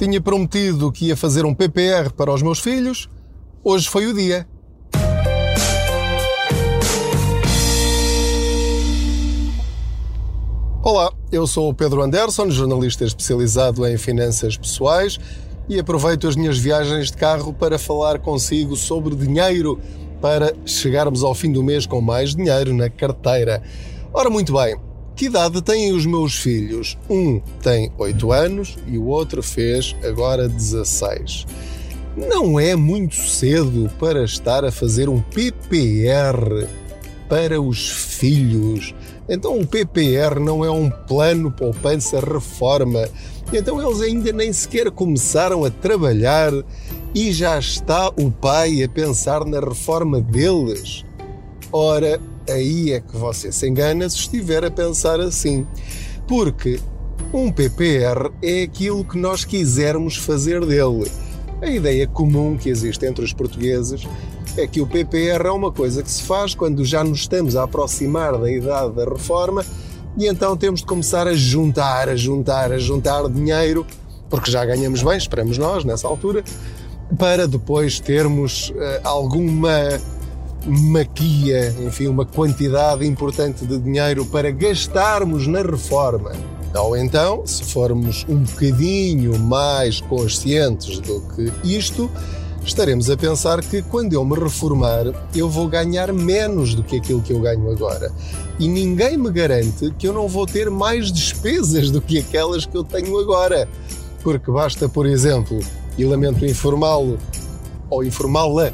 Tinha prometido que ia fazer um PPR para os meus filhos. Hoje foi o dia. Olá, eu sou o Pedro Anderson, jornalista especializado em finanças pessoais e aproveito as minhas viagens de carro para falar consigo sobre dinheiro para chegarmos ao fim do mês com mais dinheiro na carteira. Ora, muito bem, que idade têm os meus filhos? Um tem 8 anos e o outro fez agora 16. Não é muito cedo para estar a fazer um PPR para os filhos. Então o PPR não é um plano poupança reforma. Então eles ainda nem sequer começaram a trabalhar e já está o pai a pensar na reforma deles. Ora, aí é que você se engana se estiver a pensar assim. Porque um PPR é aquilo que nós quisermos fazer dele. A ideia comum que existe entre os portugueses é que o PPR é uma coisa que se faz quando já nos estamos a aproximar da idade da reforma e então temos de começar a juntar, a juntar, a juntar dinheiro, porque já ganhamos bem, esperamos nós, nessa altura, para depois termos uh, alguma maquia, enfim, uma quantidade importante de dinheiro para gastarmos na reforma. Ou então, se formos um bocadinho mais conscientes do que isto, estaremos a pensar que quando eu me reformar, eu vou ganhar menos do que aquilo que eu ganho agora. E ninguém me garante que eu não vou ter mais despesas do que aquelas que eu tenho agora. Porque basta, por exemplo, e lamento informá-lo ou informá-la,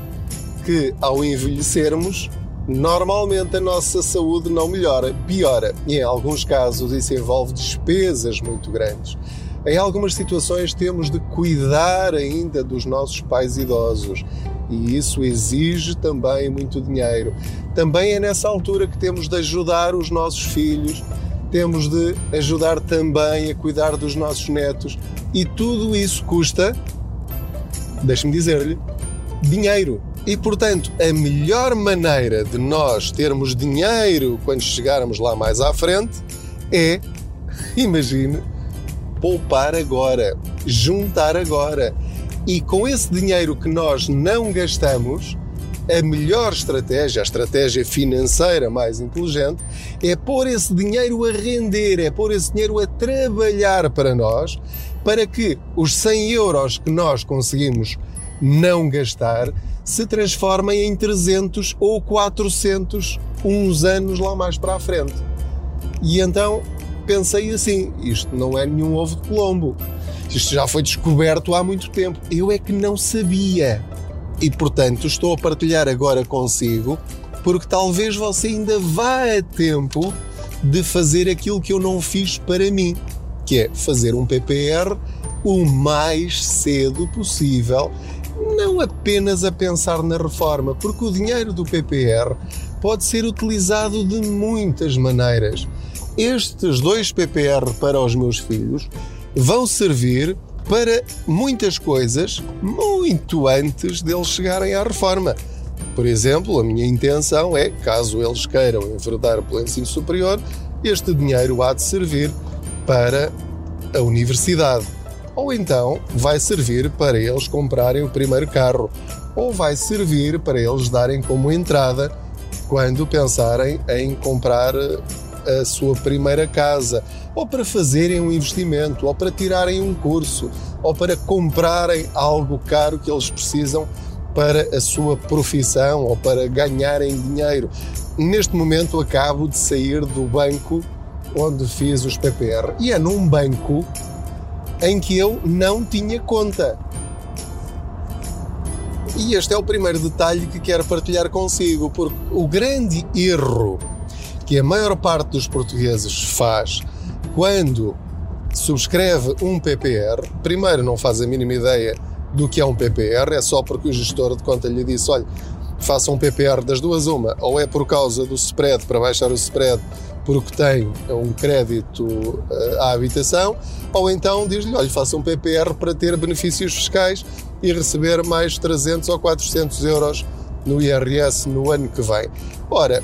que ao envelhecermos, normalmente a nossa saúde não melhora, piora. E em alguns casos isso envolve despesas muito grandes. Em algumas situações temos de cuidar ainda dos nossos pais idosos e isso exige também muito dinheiro. Também é nessa altura que temos de ajudar os nossos filhos, temos de ajudar também a cuidar dos nossos netos e tudo isso custa, deixe-me dizer-lhe, dinheiro. E, portanto, a melhor maneira de nós termos dinheiro quando chegarmos lá mais à frente é, imagine, poupar agora, juntar agora. E com esse dinheiro que nós não gastamos, a melhor estratégia, a estratégia financeira mais inteligente, é pôr esse dinheiro a render, é pôr esse dinheiro a trabalhar para nós, para que os 100 euros que nós conseguimos não gastar se transformem em 300 ou 400 uns anos lá mais para a frente. E então pensei assim: isto não é nenhum ovo de Colombo. Isto já foi descoberto há muito tempo. Eu é que não sabia. E portanto estou a partilhar agora consigo, porque talvez você ainda vá a tempo de fazer aquilo que eu não fiz para mim, que é fazer um PPR o mais cedo possível não apenas a pensar na reforma, porque o dinheiro do PPR pode ser utilizado de muitas maneiras. Estes dois PPR para os meus filhos vão servir para muitas coisas muito antes deles chegarem à reforma. Por exemplo, a minha intenção é, caso eles queiram enverdar pelo ensino superior, este dinheiro há de servir para a universidade ou então vai servir para eles comprarem o primeiro carro, ou vai servir para eles darem como entrada quando pensarem em comprar a sua primeira casa, ou para fazerem um investimento, ou para tirarem um curso, ou para comprarem algo caro que eles precisam para a sua profissão ou para ganharem dinheiro. Neste momento acabo de sair do banco onde fiz os PPR e é num banco em que eu não tinha conta. E este é o primeiro detalhe que quero partilhar consigo, porque o grande erro que a maior parte dos portugueses faz quando subscreve um PPR, primeiro não faz a mínima ideia do que é um PPR, é só porque o gestor de conta lhe disse: olha, faça um PPR das duas, uma, ou é por causa do spread, para baixar o spread porque tem um crédito eh, à habitação, ou então diz-lhe, olha, faça um PPR para ter benefícios fiscais e receber mais 300 ou 400 euros no IRS no ano que vem. Ora,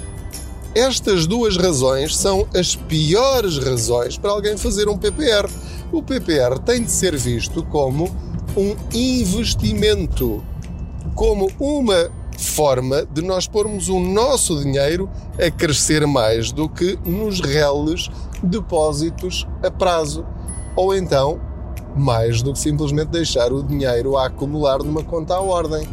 Estas duas razões são as piores razões para alguém fazer um PPR. O PPR tem de ser visto como um investimento, como uma forma de nós pormos o nosso dinheiro a crescer mais do que nos reles depósitos a prazo. Ou então, mais do que simplesmente deixar o dinheiro a acumular numa conta à ordem.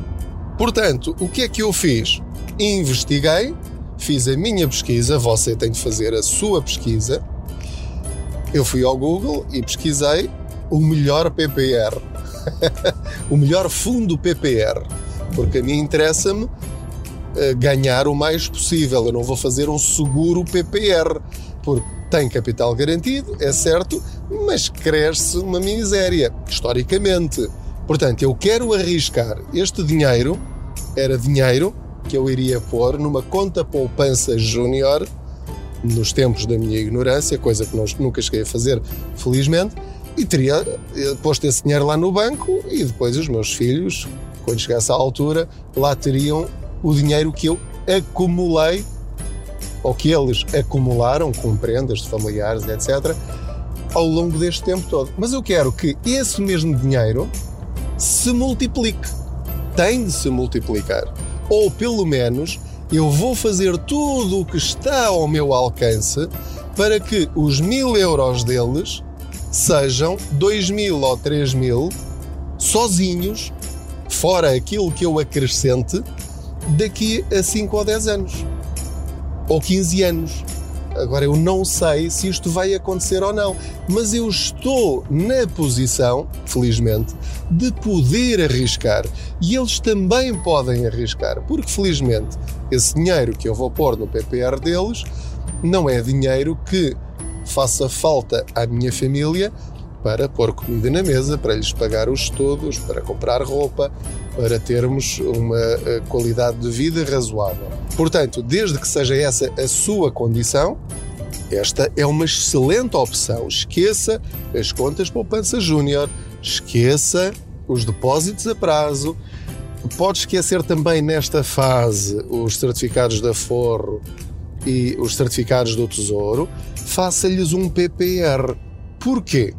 Portanto, o que é que eu fiz? Investiguei, fiz a minha pesquisa, você tem de fazer a sua pesquisa. Eu fui ao Google e pesquisei o melhor PPR, o melhor fundo PPR, porque a mim interessa-me eh, ganhar o mais possível. Eu não vou fazer um seguro PPR, porque tem capital garantido, é certo, mas cresce uma miséria, historicamente. Portanto, eu quero arriscar este dinheiro, era dinheiro que eu iria pôr numa conta poupança júnior, nos tempos da minha ignorância, coisa que nunca cheguei a fazer, felizmente, e teria eh, posto esse dinheiro lá no banco e depois os meus filhos, quando chegasse à altura, lá teriam o dinheiro que eu acumulei ou que eles acumularam com prendas de familiares, etc., ao longo deste tempo todo. Mas eu quero que esse mesmo dinheiro se multiplique. Tem de se multiplicar. Ou pelo menos eu vou fazer tudo o que está ao meu alcance para que os mil euros deles sejam dois mil ou três mil sozinhos, fora aquilo que eu acrescente, daqui a 5 ou 10 anos ou 15 anos. Agora eu não sei se isto vai acontecer ou não, mas eu estou na posição, felizmente, de poder arriscar. E eles também podem arriscar, porque felizmente esse dinheiro que eu vou pôr no PPR deles não é dinheiro que faça falta à minha família para pôr comida na mesa, para lhes pagar os estudos, para comprar roupa, para termos uma eh, qualidade de vida razoável. Portanto, desde que seja essa a sua condição, esta é uma excelente opção. Esqueça as contas poupança júnior, esqueça os depósitos a prazo. Pode esquecer também nesta fase os certificados da Forro e os certificados do Tesouro. Faça-lhes um PPR. Porquê?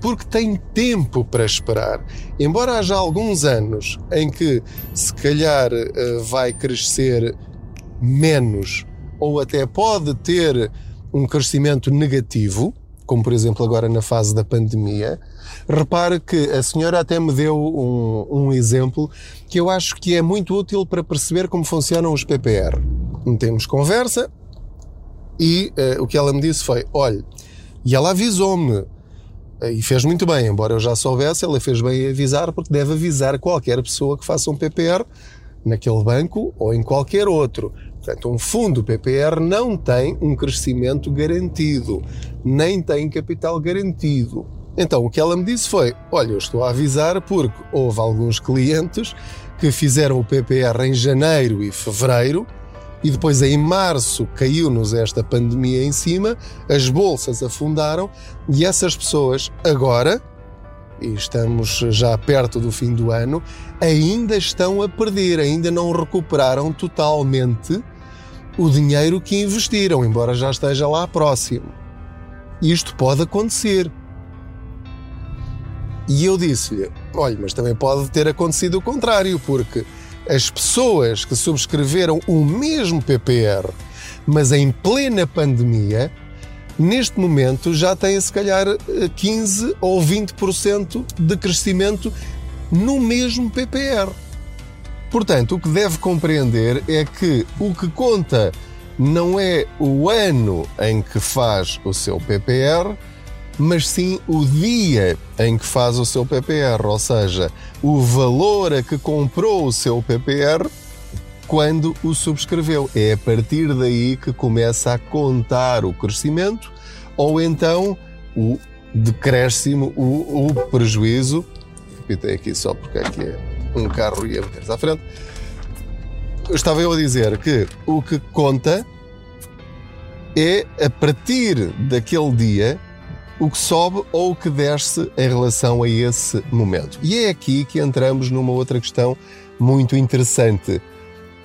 Porque tem tempo para esperar. Embora haja alguns anos em que se calhar eh, vai crescer menos ou até pode ter um crescimento negativo, como por exemplo agora na fase da pandemia, repare que a senhora até me deu um, um exemplo que eu acho que é muito útil para perceber como funcionam os PPR. Temos conversa e uh, o que ela me disse foi: olha, e ela avisou-me e fez muito bem, embora eu já soubesse, ela fez bem em avisar, porque deve avisar qualquer pessoa que faça um PPR naquele banco ou em qualquer outro. Portanto, um fundo PPR não tem um crescimento garantido, nem tem capital garantido. Então, o que ela me disse foi: Olha, eu estou a avisar porque houve alguns clientes que fizeram o PPR em janeiro e fevereiro e depois em março caiu-nos esta pandemia em cima, as bolsas afundaram e essas pessoas agora, e estamos já perto do fim do ano, ainda estão a perder, ainda não recuperaram totalmente o dinheiro que investiram, embora já esteja lá próximo. Isto pode acontecer. E eu disse-lhe: olha, mas também pode ter acontecido o contrário, porque as pessoas que subscreveram o mesmo PPR, mas em plena pandemia, neste momento já têm se calhar 15 ou 20% de crescimento no mesmo PPR. Portanto, o que deve compreender é que o que conta não é o ano em que faz o seu PPR, mas sim o dia em que faz o seu PPR, ou seja, o valor a que comprou o seu PPR quando o subscreveu. É a partir daí que começa a contar o crescimento ou então o decréscimo, o, o prejuízo. Repitei aqui só porque aqui é um carro e a meter à frente. Estava eu a dizer que o que conta é a partir daquele dia o que sobe ou o que desce em relação a esse momento. E é aqui que entramos numa outra questão muito interessante,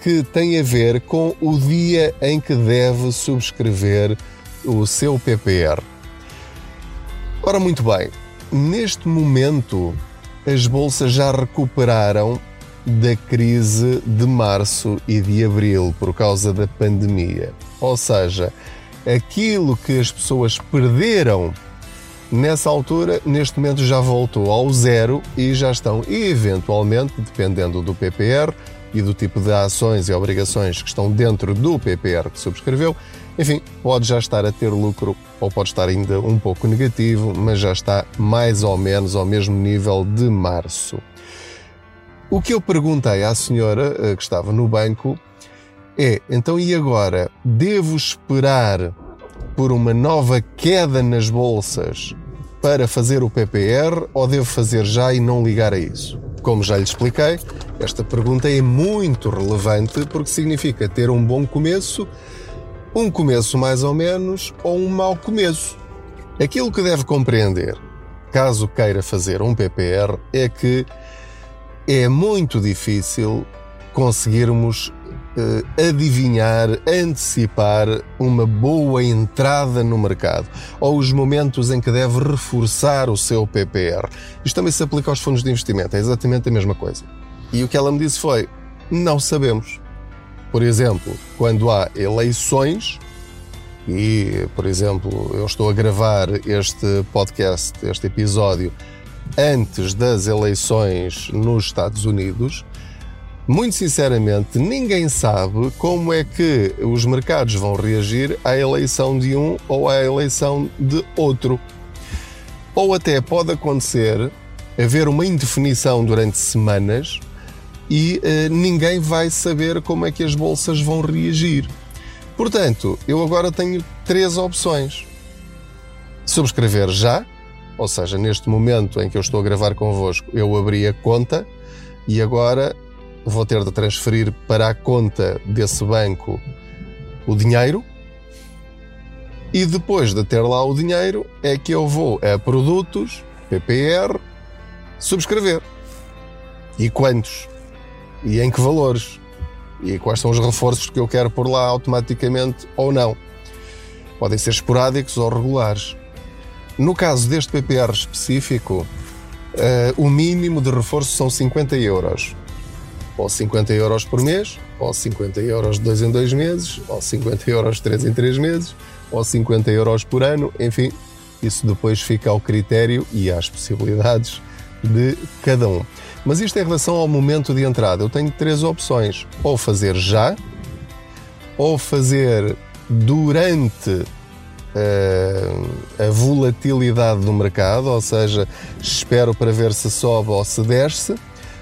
que tem a ver com o dia em que deve subscrever o seu PPR. Ora, muito bem, neste momento as bolsas já recuperaram da crise de março e de abril por causa da pandemia. Ou seja, aquilo que as pessoas perderam nessa altura, neste momento já voltou ao zero e já estão, eventualmente, dependendo do PPR e do tipo de ações e obrigações que estão dentro do PPR que subscreveu, enfim, pode já estar a ter lucro ou pode estar ainda um pouco negativo, mas já está mais ou menos ao mesmo nível de março. O que eu perguntei à senhora eh, que estava no banco é: então e agora? Devo esperar por uma nova queda nas bolsas para fazer o PPR ou devo fazer já e não ligar a isso? Como já lhe expliquei, esta pergunta é muito relevante porque significa ter um bom começo, um começo mais ou menos ou um mau começo. Aquilo que deve compreender, caso queira fazer um PPR, é que é muito difícil conseguirmos adivinhar, antecipar uma boa entrada no mercado ou os momentos em que deve reforçar o seu PPR. Isto também se aplica aos fundos de investimento, é exatamente a mesma coisa. E o que ela me disse foi: não sabemos. Por exemplo, quando há eleições, e, por exemplo, eu estou a gravar este podcast, este episódio, antes das eleições nos Estados Unidos, muito sinceramente, ninguém sabe como é que os mercados vão reagir à eleição de um ou à eleição de outro. Ou até pode acontecer haver uma indefinição durante semanas e eh, ninguém vai saber como é que as bolsas vão reagir. Portanto, eu agora tenho três opções: subscrever já, ou seja, neste momento em que eu estou a gravar convosco, eu abri a conta e agora vou ter de transferir para a conta desse banco o dinheiro. E depois de ter lá o dinheiro, é que eu vou a produtos, PPR, subscrever. E quantos? E em que valores? E quais são os reforços que eu quero pôr lá automaticamente ou não? Podem ser esporádicos ou regulares. No caso deste PPR específico, uh, o mínimo de reforço são 50 euros. Ou 50 euros por mês, ou 50 euros de 2 em 2 meses, ou 50 euros de 3 em 3 meses, ou 50 euros por ano, enfim, isso depois fica ao critério e às possibilidades de cada um. Mas isto em relação ao momento de entrada, eu tenho três opções: ou fazer já, ou fazer durante uh, a volatilidade do mercado, ou seja, espero para ver se sobe ou se desce.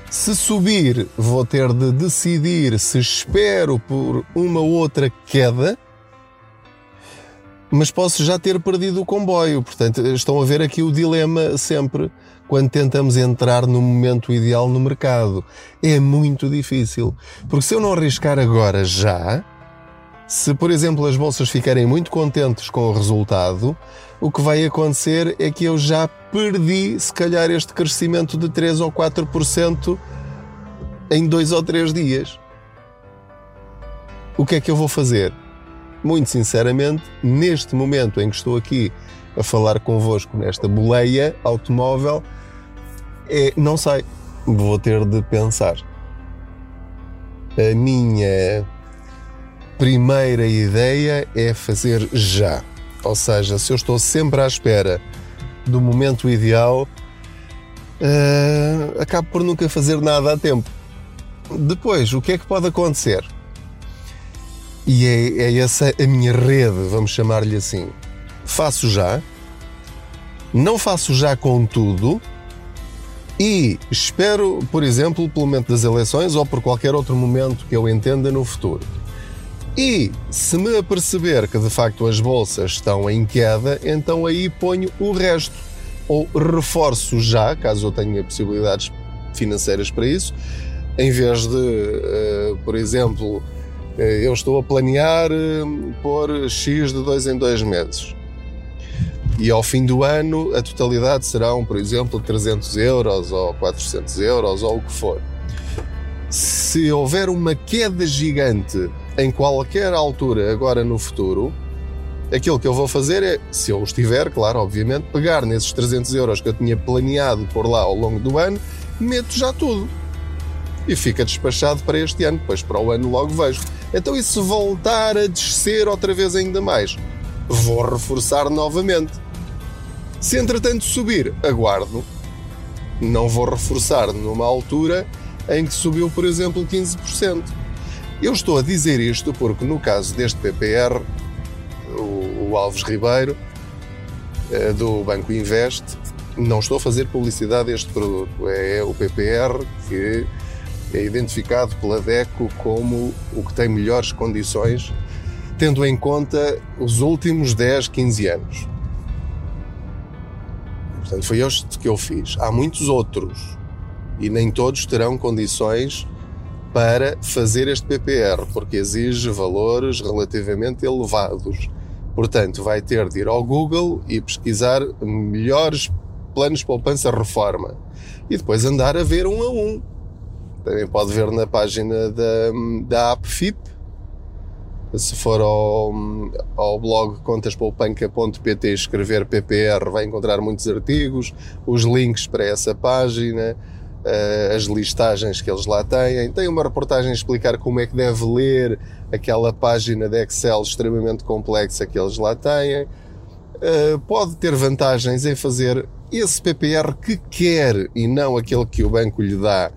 Se subir, vou ter de decidir se espero por uma outra queda, mas posso já ter perdido o comboio. Portanto, estão a ver aqui o dilema sempre quando tentamos entrar no momento ideal no mercado. É muito difícil. Porque se eu não arriscar agora já, se, por exemplo, as bolsas ficarem muito contentes com o resultado, o que vai acontecer é que eu já perdi, se calhar, este crescimento de 3 ou 4% em dois ou três dias. O que é que eu vou fazer? Muito sinceramente, neste momento em que estou aqui a falar convosco nesta boleia automóvel, é, não sei, vou ter de pensar. A minha primeira ideia é fazer já. Ou seja, se eu estou sempre à espera do momento ideal, uh, acabo por nunca fazer nada a tempo. Depois, o que é que pode acontecer? E é, é essa a minha rede, vamos chamar-lhe assim. Faço já, não faço já com tudo e espero, por exemplo, pelo momento das eleições ou por qualquer outro momento que eu entenda no futuro. E se me aperceber que de facto as bolsas estão em queda, então aí ponho o resto. Ou reforço já, caso eu tenha possibilidades financeiras para isso, em vez de, uh, por exemplo, uh, eu estou a planear uh, pôr X de dois em dois meses. E ao fim do ano a totalidade serão, por exemplo, 300 euros ou 400 euros ou o que for. Se houver uma queda gigante em qualquer altura, agora no futuro, aquilo que eu vou fazer é, se eu estiver, claro, obviamente, pegar nesses 300 euros que eu tinha planeado por lá ao longo do ano, meto já tudo. E fica despachado para este ano, depois para o ano logo vejo. Então, e se voltar a descer outra vez ainda mais? Vou reforçar novamente. Se entretanto subir, aguardo. Não vou reforçar numa altura em que subiu, por exemplo, 15%. Eu estou a dizer isto porque, no caso deste PPR, o, o Alves Ribeiro, eh, do Banco Invest, não estou a fazer publicidade a este produto. É o PPR que é identificado pela DECO como o que tem melhores condições, tendo em conta os últimos 10, 15 anos. Portanto, foi este que eu fiz. Há muitos outros e nem todos terão condições para fazer este PPR, porque exige valores relativamente elevados. Portanto, vai ter de ir ao Google e pesquisar melhores planos de poupança reforma e depois andar a ver um a um. Também pode ver na página da, da app FIP, se for ao, ao blog contaspoupanca.pt escrever PPR, vai encontrar muitos artigos, os links para essa página, eh, as listagens que eles lá têm. Tem uma reportagem a explicar como é que deve ler aquela página de Excel extremamente complexa que eles lá têm. Eh, pode ter vantagens em fazer esse PPR que quer e não aquele que o banco lhe dá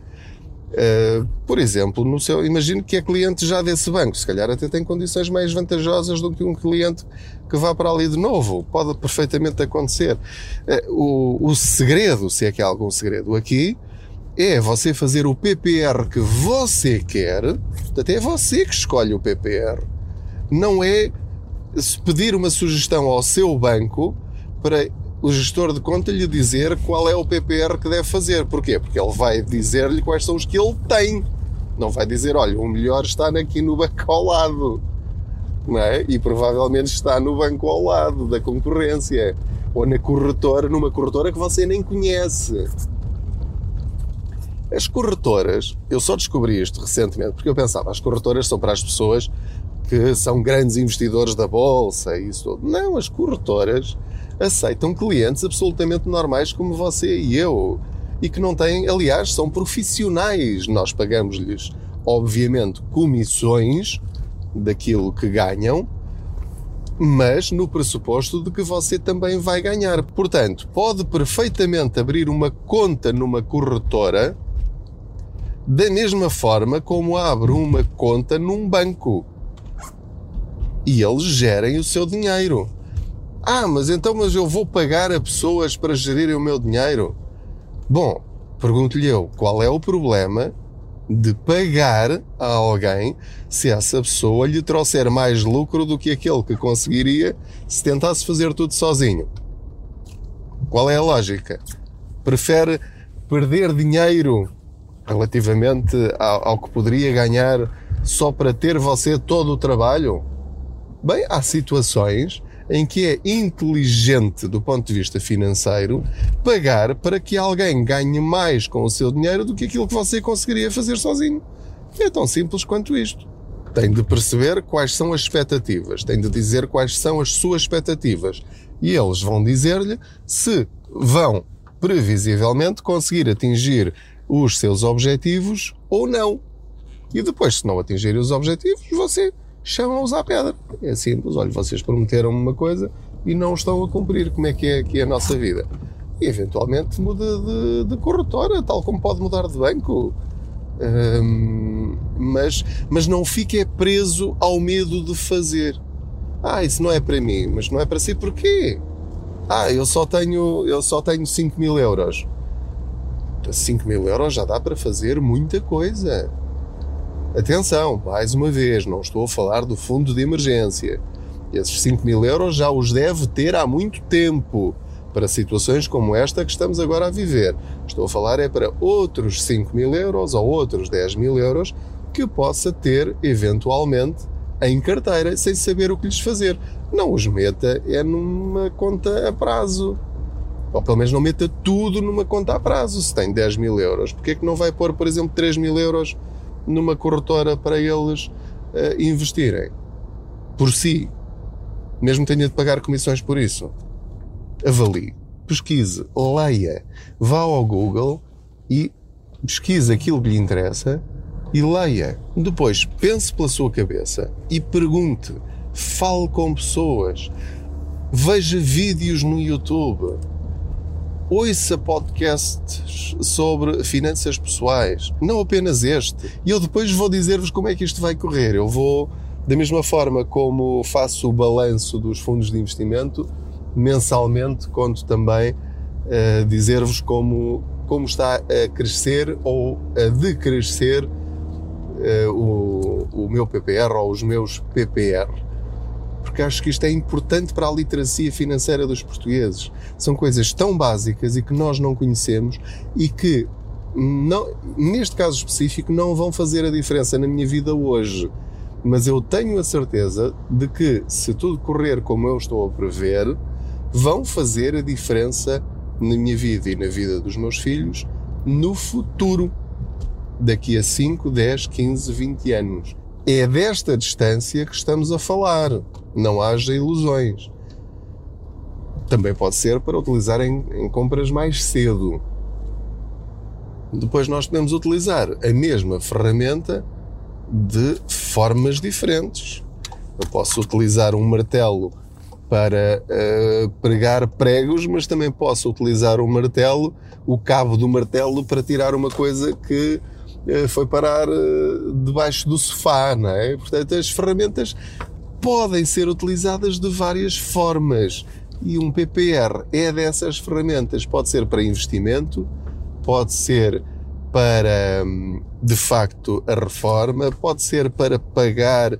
Uh, por exemplo, no seu, imagino que é cliente já desse banco, se calhar até tem condições mais vantajosas do que um cliente que vá para ali de novo. Pode perfeitamente acontecer. Uh, o, o segredo, se é que há algum segredo aqui, é você fazer o PPR que você quer, portanto, é você que escolhe o PPR. Não é pedir uma sugestão ao seu banco para o gestor de conta lhe dizer qual é o PPR que deve fazer. Porquê? Porque ele vai dizer-lhe quais são os que ele tem. Não vai dizer, olha, o melhor está aqui no banco ao lado. Não é? E provavelmente está no banco ao lado da concorrência. Ou na corretora, numa corretora que você nem conhece. As corretoras, eu só descobri isto recentemente, porque eu pensava, as corretoras são para as pessoas que são grandes investidores da bolsa e isso tudo. Não, as corretoras aceitam clientes absolutamente normais como você e eu e que não têm, aliás, são profissionais. Nós pagamos-lhes, obviamente, comissões daquilo que ganham, mas no pressuposto de que você também vai ganhar. Portanto, pode perfeitamente abrir uma conta numa corretora da mesma forma como abre uma conta num banco. E eles gerem o seu dinheiro. Ah, mas então mas eu vou pagar a pessoas para gerirem o meu dinheiro? Bom, pergunto-lhe eu, qual é o problema de pagar a alguém se essa pessoa lhe trouxer mais lucro do que aquele que conseguiria se tentasse fazer tudo sozinho? Qual é a lógica? Prefere perder dinheiro relativamente ao, ao que poderia ganhar só para ter você todo o trabalho? Bem, há situações em que é inteligente do ponto de vista financeiro pagar para que alguém ganhe mais com o seu dinheiro do que aquilo que você conseguiria fazer sozinho. É tão simples quanto isto. Tem de perceber quais são as expectativas, tem de dizer quais são as suas expectativas e eles vão dizer-lhe se vão previsivelmente conseguir atingir os seus objetivos ou não. E depois, se não atingirem os objetivos, você chamam-os à pedra. É simples, olha, vocês prometeram uma coisa e não estão a cumprir. Como é que é aqui a nossa vida? E eventualmente muda de, de corretora, tal como pode mudar de banco. Hum, mas, mas não fique preso ao medo de fazer. Ah, isso não é para mim, mas não é para si porquê? Ah, eu só tenho, eu só tenho 5 mil euros. 5 mil euros já dá para fazer muita coisa. Atenção, mais uma vez, não estou a falar do fundo de emergência. Esses 5 mil euros já os deve ter há muito tempo para situações como esta que estamos agora a viver. Estou a falar é para outros 5 mil euros ou outros 10 mil euros que possa ter eventualmente em carteira sem saber o que lhes fazer. Não os meta é numa conta a prazo. Ou pelo menos não meta tudo numa conta a prazo. Se tem 10 mil euros, porque é que não vai pôr, por exemplo, 3 mil euros numa corretora para eles uh, investirem por si, mesmo tenha de pagar comissões por isso. Avalie, pesquise, leia, vá ao Google e pesquise aquilo que lhe interessa e leia. Depois, pense pela sua cabeça e pergunte, fale com pessoas, veja vídeos no YouTube, ouça podcasts sobre finanças pessoais, não apenas este. E eu depois vou dizer-vos como é que isto vai correr. Eu vou, da mesma forma como faço o balanço dos fundos de investimento, mensalmente conto também uh, dizer-vos como, como está a crescer ou a decrescer uh, o, o meu PPR ou os meus PPR. Porque acho que isto é importante para a literacia financeira dos portugueses. São coisas tão básicas e que nós não conhecemos e que, não, neste caso específico, não vão fazer a diferença na minha vida hoje. Mas eu tenho a certeza de que, se tudo correr como eu estou a prever, vão fazer a diferença na minha vida e na vida dos meus filhos no futuro daqui a 5, 10, 15, 20 anos. É desta distância que estamos a falar. Não haja ilusões. Também pode ser para utilizar em, em compras mais cedo. Depois nós podemos utilizar a mesma ferramenta de formas diferentes. Eu posso utilizar um martelo para uh, pregar pregos, mas também posso utilizar o martelo, o cabo do martelo, para tirar uma coisa que eh, foi parar eh, debaixo do sofá, não é? Portanto, as ferramentas podem ser utilizadas de várias formas e um PPR é dessas ferramentas. Pode ser para investimento, pode ser para, hum, de facto, a reforma, pode ser para pagar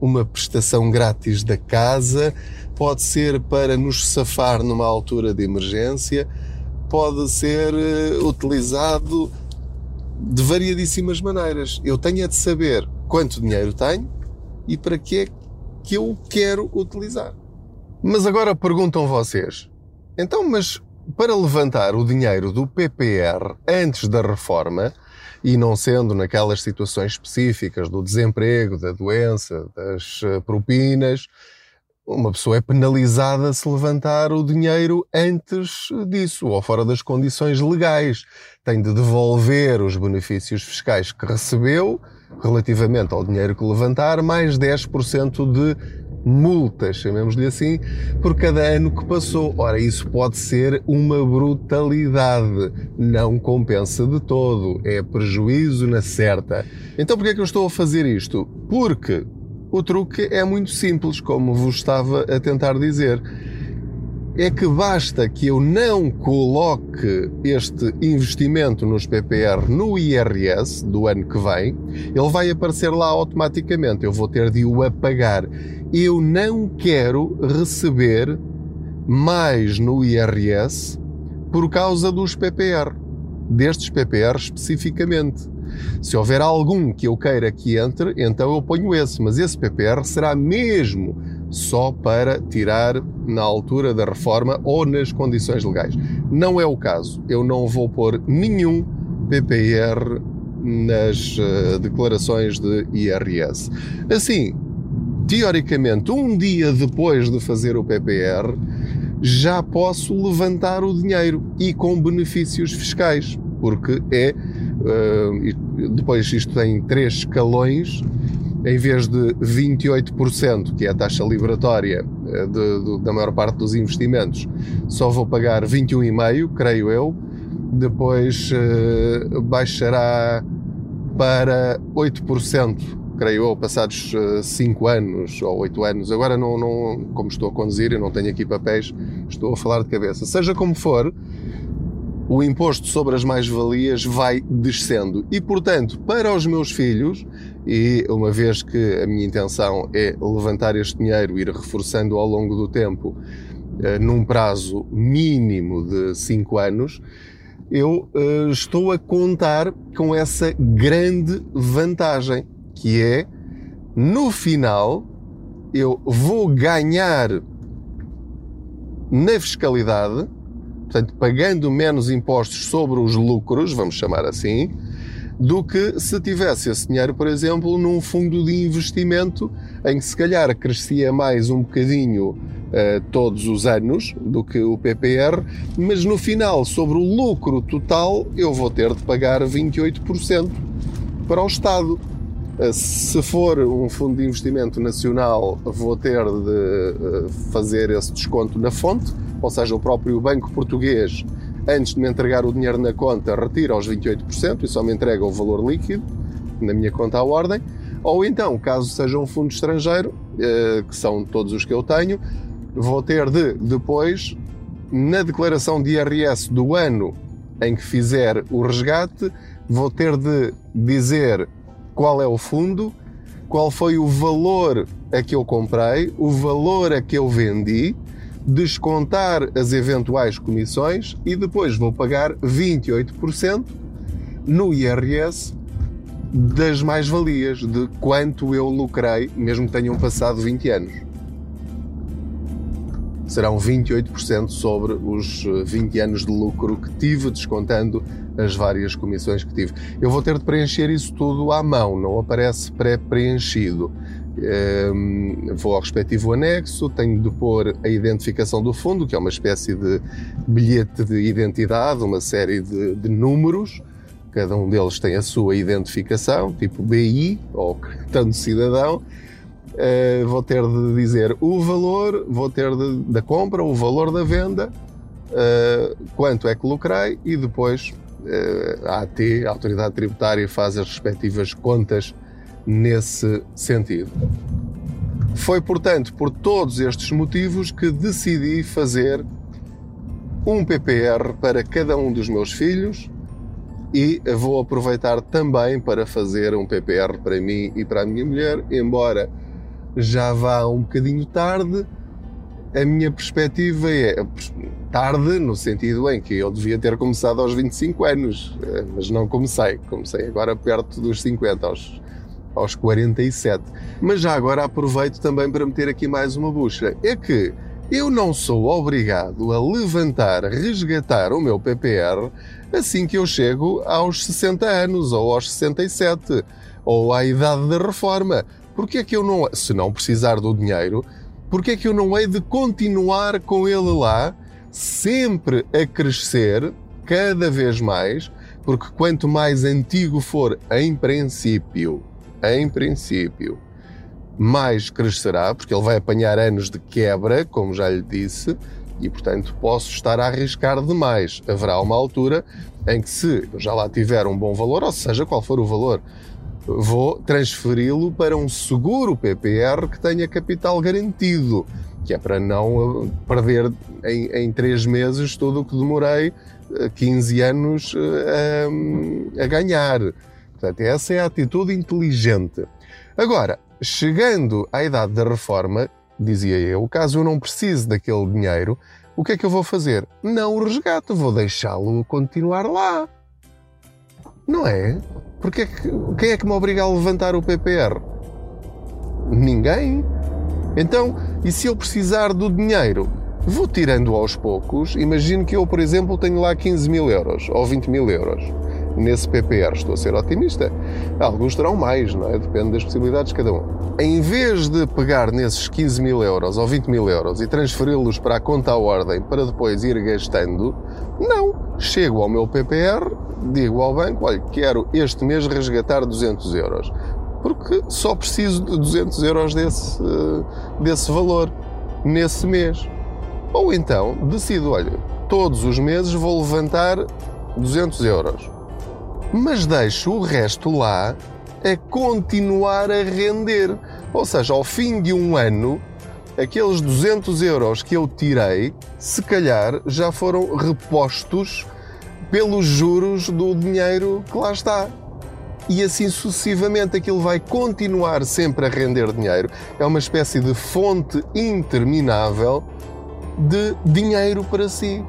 uma prestação grátis da casa, pode ser para nos safar numa altura de emergência, pode ser eh, utilizado de variadíssimas maneiras. Eu tenho é de saber quanto dinheiro tenho e para que é que eu quero utilizar. Mas agora perguntam vocês: então, mas para levantar o dinheiro do PPR antes da reforma, e não sendo naquelas situações específicas do desemprego, da doença, das eh, propinas, uma pessoa é penalizada se levantar o dinheiro antes disso ou fora das condições legais. Tem de devolver os benefícios fiscais que recebeu relativamente ao dinheiro que levantar, mais 10% de multas, chamemos-lhe assim, por cada ano que passou. Ora, isso pode ser uma brutalidade. Não compensa de todo. É prejuízo na certa. Então, porquê é que eu estou a fazer isto? Porque o truque é muito simples, como vos estava a tentar dizer. É que basta que eu não coloque este investimento nos PPR no IRS do ano que vem, ele vai aparecer lá automaticamente. Eu vou ter de o apagar. Eu não quero receber mais no IRS por causa dos PPR, destes PPR especificamente. Se houver algum que eu queira que entre, então eu ponho esse, mas esse PPR será mesmo só para tirar na altura da reforma ou nas condições legais. Não é o caso. Eu não vou pôr nenhum PPR nas uh, declarações de IRS. Assim, teoricamente, um dia depois de fazer o PPR, já posso levantar o dinheiro e com benefícios fiscais, porque é Uh, depois isto tem três escalões, em vez de 28%, que é a taxa liberatória uh, de, de, da maior parte dos investimentos, só vou pagar 21,5%, creio eu. Depois uh, baixará para 8%, creio eu, passados 5 anos ou 8 anos. Agora, não, não, como estou a conduzir, eu não tenho aqui papéis, estou a falar de cabeça. Seja como for, o imposto sobre as mais-valias vai descendo. E, portanto, para os meus filhos, e uma vez que a minha intenção é levantar este dinheiro, ir reforçando ao longo do tempo, eh, num prazo mínimo de 5 anos, eu eh, estou a contar com essa grande vantagem, que é, no final, eu vou ganhar na fiscalidade portanto, pagando menos impostos sobre os lucros, vamos chamar assim, do que se tivesse esse dinheiro, por exemplo, num fundo de investimento em que se calhar crescia mais um bocadinho uh, todos os anos do que o PPR, mas no final, sobre o lucro total, eu vou ter de pagar 28% para o Estado. Uh, se for um fundo de investimento nacional, vou ter de uh, fazer esse desconto na fonte, ou seja, o próprio Banco Português antes de me entregar o dinheiro na conta, retira os 28% e só me entrega o valor líquido na minha conta à ordem. Ou então, caso seja um fundo estrangeiro, eh, que são todos os que eu tenho, vou ter de, depois, na declaração de IRS do ano em que fizer o resgate, vou ter de dizer qual é o fundo, qual foi o valor a que eu comprei, o valor a que eu vendi descontar as eventuais comissões e depois vou pagar 28% no IRS das mais-valias, de quanto eu lucrei, mesmo que tenham passado 20 anos. Serão 28% sobre os 20 anos de lucro que tive, descontando as várias comissões que tive. Eu vou ter de preencher isso tudo à mão, não aparece pré-preenchido. Um, vou ao respectivo anexo, tenho de pôr a identificação do fundo, que é uma espécie de bilhete de identidade, uma série de, de números, cada um deles tem a sua identificação, tipo BI ou cartão de cidadão. Uh, vou ter de dizer o valor, vou ter de, da compra, o valor da venda, uh, quanto é que lucrei e depois uh, a AT, a Autoridade Tributária, faz as respectivas contas nesse sentido. Foi, portanto, por todos estes motivos que decidi fazer um PPR para cada um dos meus filhos e vou aproveitar também para fazer um PPR para mim e para a minha mulher, embora já vá um bocadinho tarde. A minha perspectiva é tarde no sentido em que eu devia ter começado aos 25 anos, eh, mas não comecei. Comecei agora perto dos 50, aos aos 47. Mas já agora aproveito também para meter aqui mais uma bucha. É que eu não sou obrigado a levantar, resgatar o meu PPR assim que eu chego aos 60 anos ou aos 67 ou à idade da reforma. Porque é que eu não, se não precisar do dinheiro, porque é que eu não hei de continuar com ele lá, sempre a crescer, cada vez mais, porque quanto mais antigo for, em princípio, em princípio, mais crescerá, porque ele vai apanhar anos de quebra, como já lhe disse, e portanto posso estar a arriscar demais. Haverá uma altura em que, se eu já lá tiver um bom valor, ou seja, qual for o valor, vou transferi-lo para um seguro PPR que tenha capital garantido, que é para não perder em, em três meses tudo o que demorei 15 eh, anos a, eh, a ganhar. Portanto, essa é a atitude inteligente. Agora, chegando à idade da reforma, dizia eu, caso eu não precise daquele dinheiro, o que é que eu vou fazer? Não o resgato, vou deixá-lo continuar lá. Não é? Porque é que, quem é que me obriga a levantar o PPR? Ninguém. Então, e se eu precisar do dinheiro? Vou tirando aos poucos. Imagino que eu, por exemplo, tenho lá 15 mil euros ou 20 mil euros nesse PPR. Estou a ser otimista. Alguns terão mais, não é? Depende das possibilidades de cada um. Em vez de pegar nesses 15 mil euros ou 20 mil euros e transferi-los para a conta à ordem para depois ir gastando, não. Chego ao meu PPR, digo ao banco: olha, quero este mês resgatar 200 euros. Porque só preciso de 200 euros desse, desse valor nesse mês. Ou então decido, olha, todos os meses vou levantar 200 euros mas deixo o resto lá a continuar a render. Ou seja, ao fim de um ano, aqueles 200 euros que eu tirei, se calhar já foram repostos pelos juros do dinheiro que lá está. E assim sucessivamente aquilo vai continuar sempre a render dinheiro. É uma espécie de fonte interminável de dinheiro para si.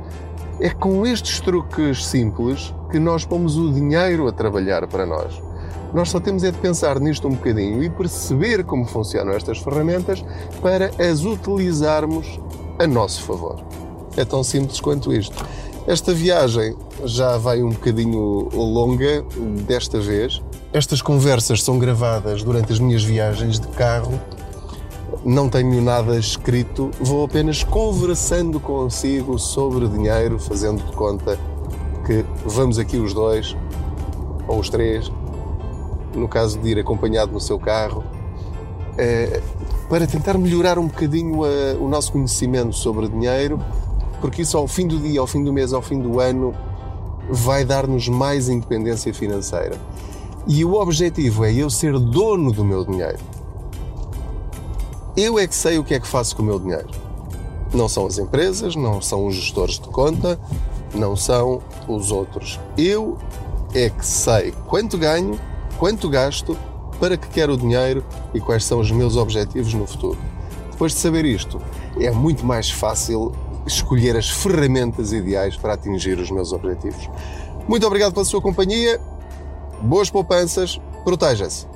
É com estes truques simples que nós pomos o dinheiro a trabalhar para nós. Nós só temos é de pensar nisto um bocadinho e perceber como funcionam estas ferramentas para as utilizarmos a nosso favor. É tão simples quanto isto. Esta viagem já vai um bocadinho longa desta vez. Estas conversas são gravadas durante as minhas viagens de carro. Não tenho nada escrito, vou apenas conversando consigo sobre dinheiro, fazendo de conta que vamos aqui os dois, ou os três, no caso de ir acompanhado no seu carro, é, para tentar melhorar um bocadinho eh, o nosso conhecimento sobre dinheiro, porque isso ao fim do dia, ao fim do mês, ao fim do ano, vai dar-nos mais independência financeira. E o objetivo é eu ser dono do meu dinheiro. Eu é que sei o que é que faço com o meu dinheiro. Não são as empresas, não são os gestores de conta, não são os outros. Eu é que sei quanto ganho, quanto gasto, para que quero o dinheiro e quais são os meus objetivos no futuro. Depois de saber isto, é muito mais fácil escolher as ferramentas ideais para atingir os meus objetivos. Muito obrigado pela sua companhia, boas poupanças, proteja-se.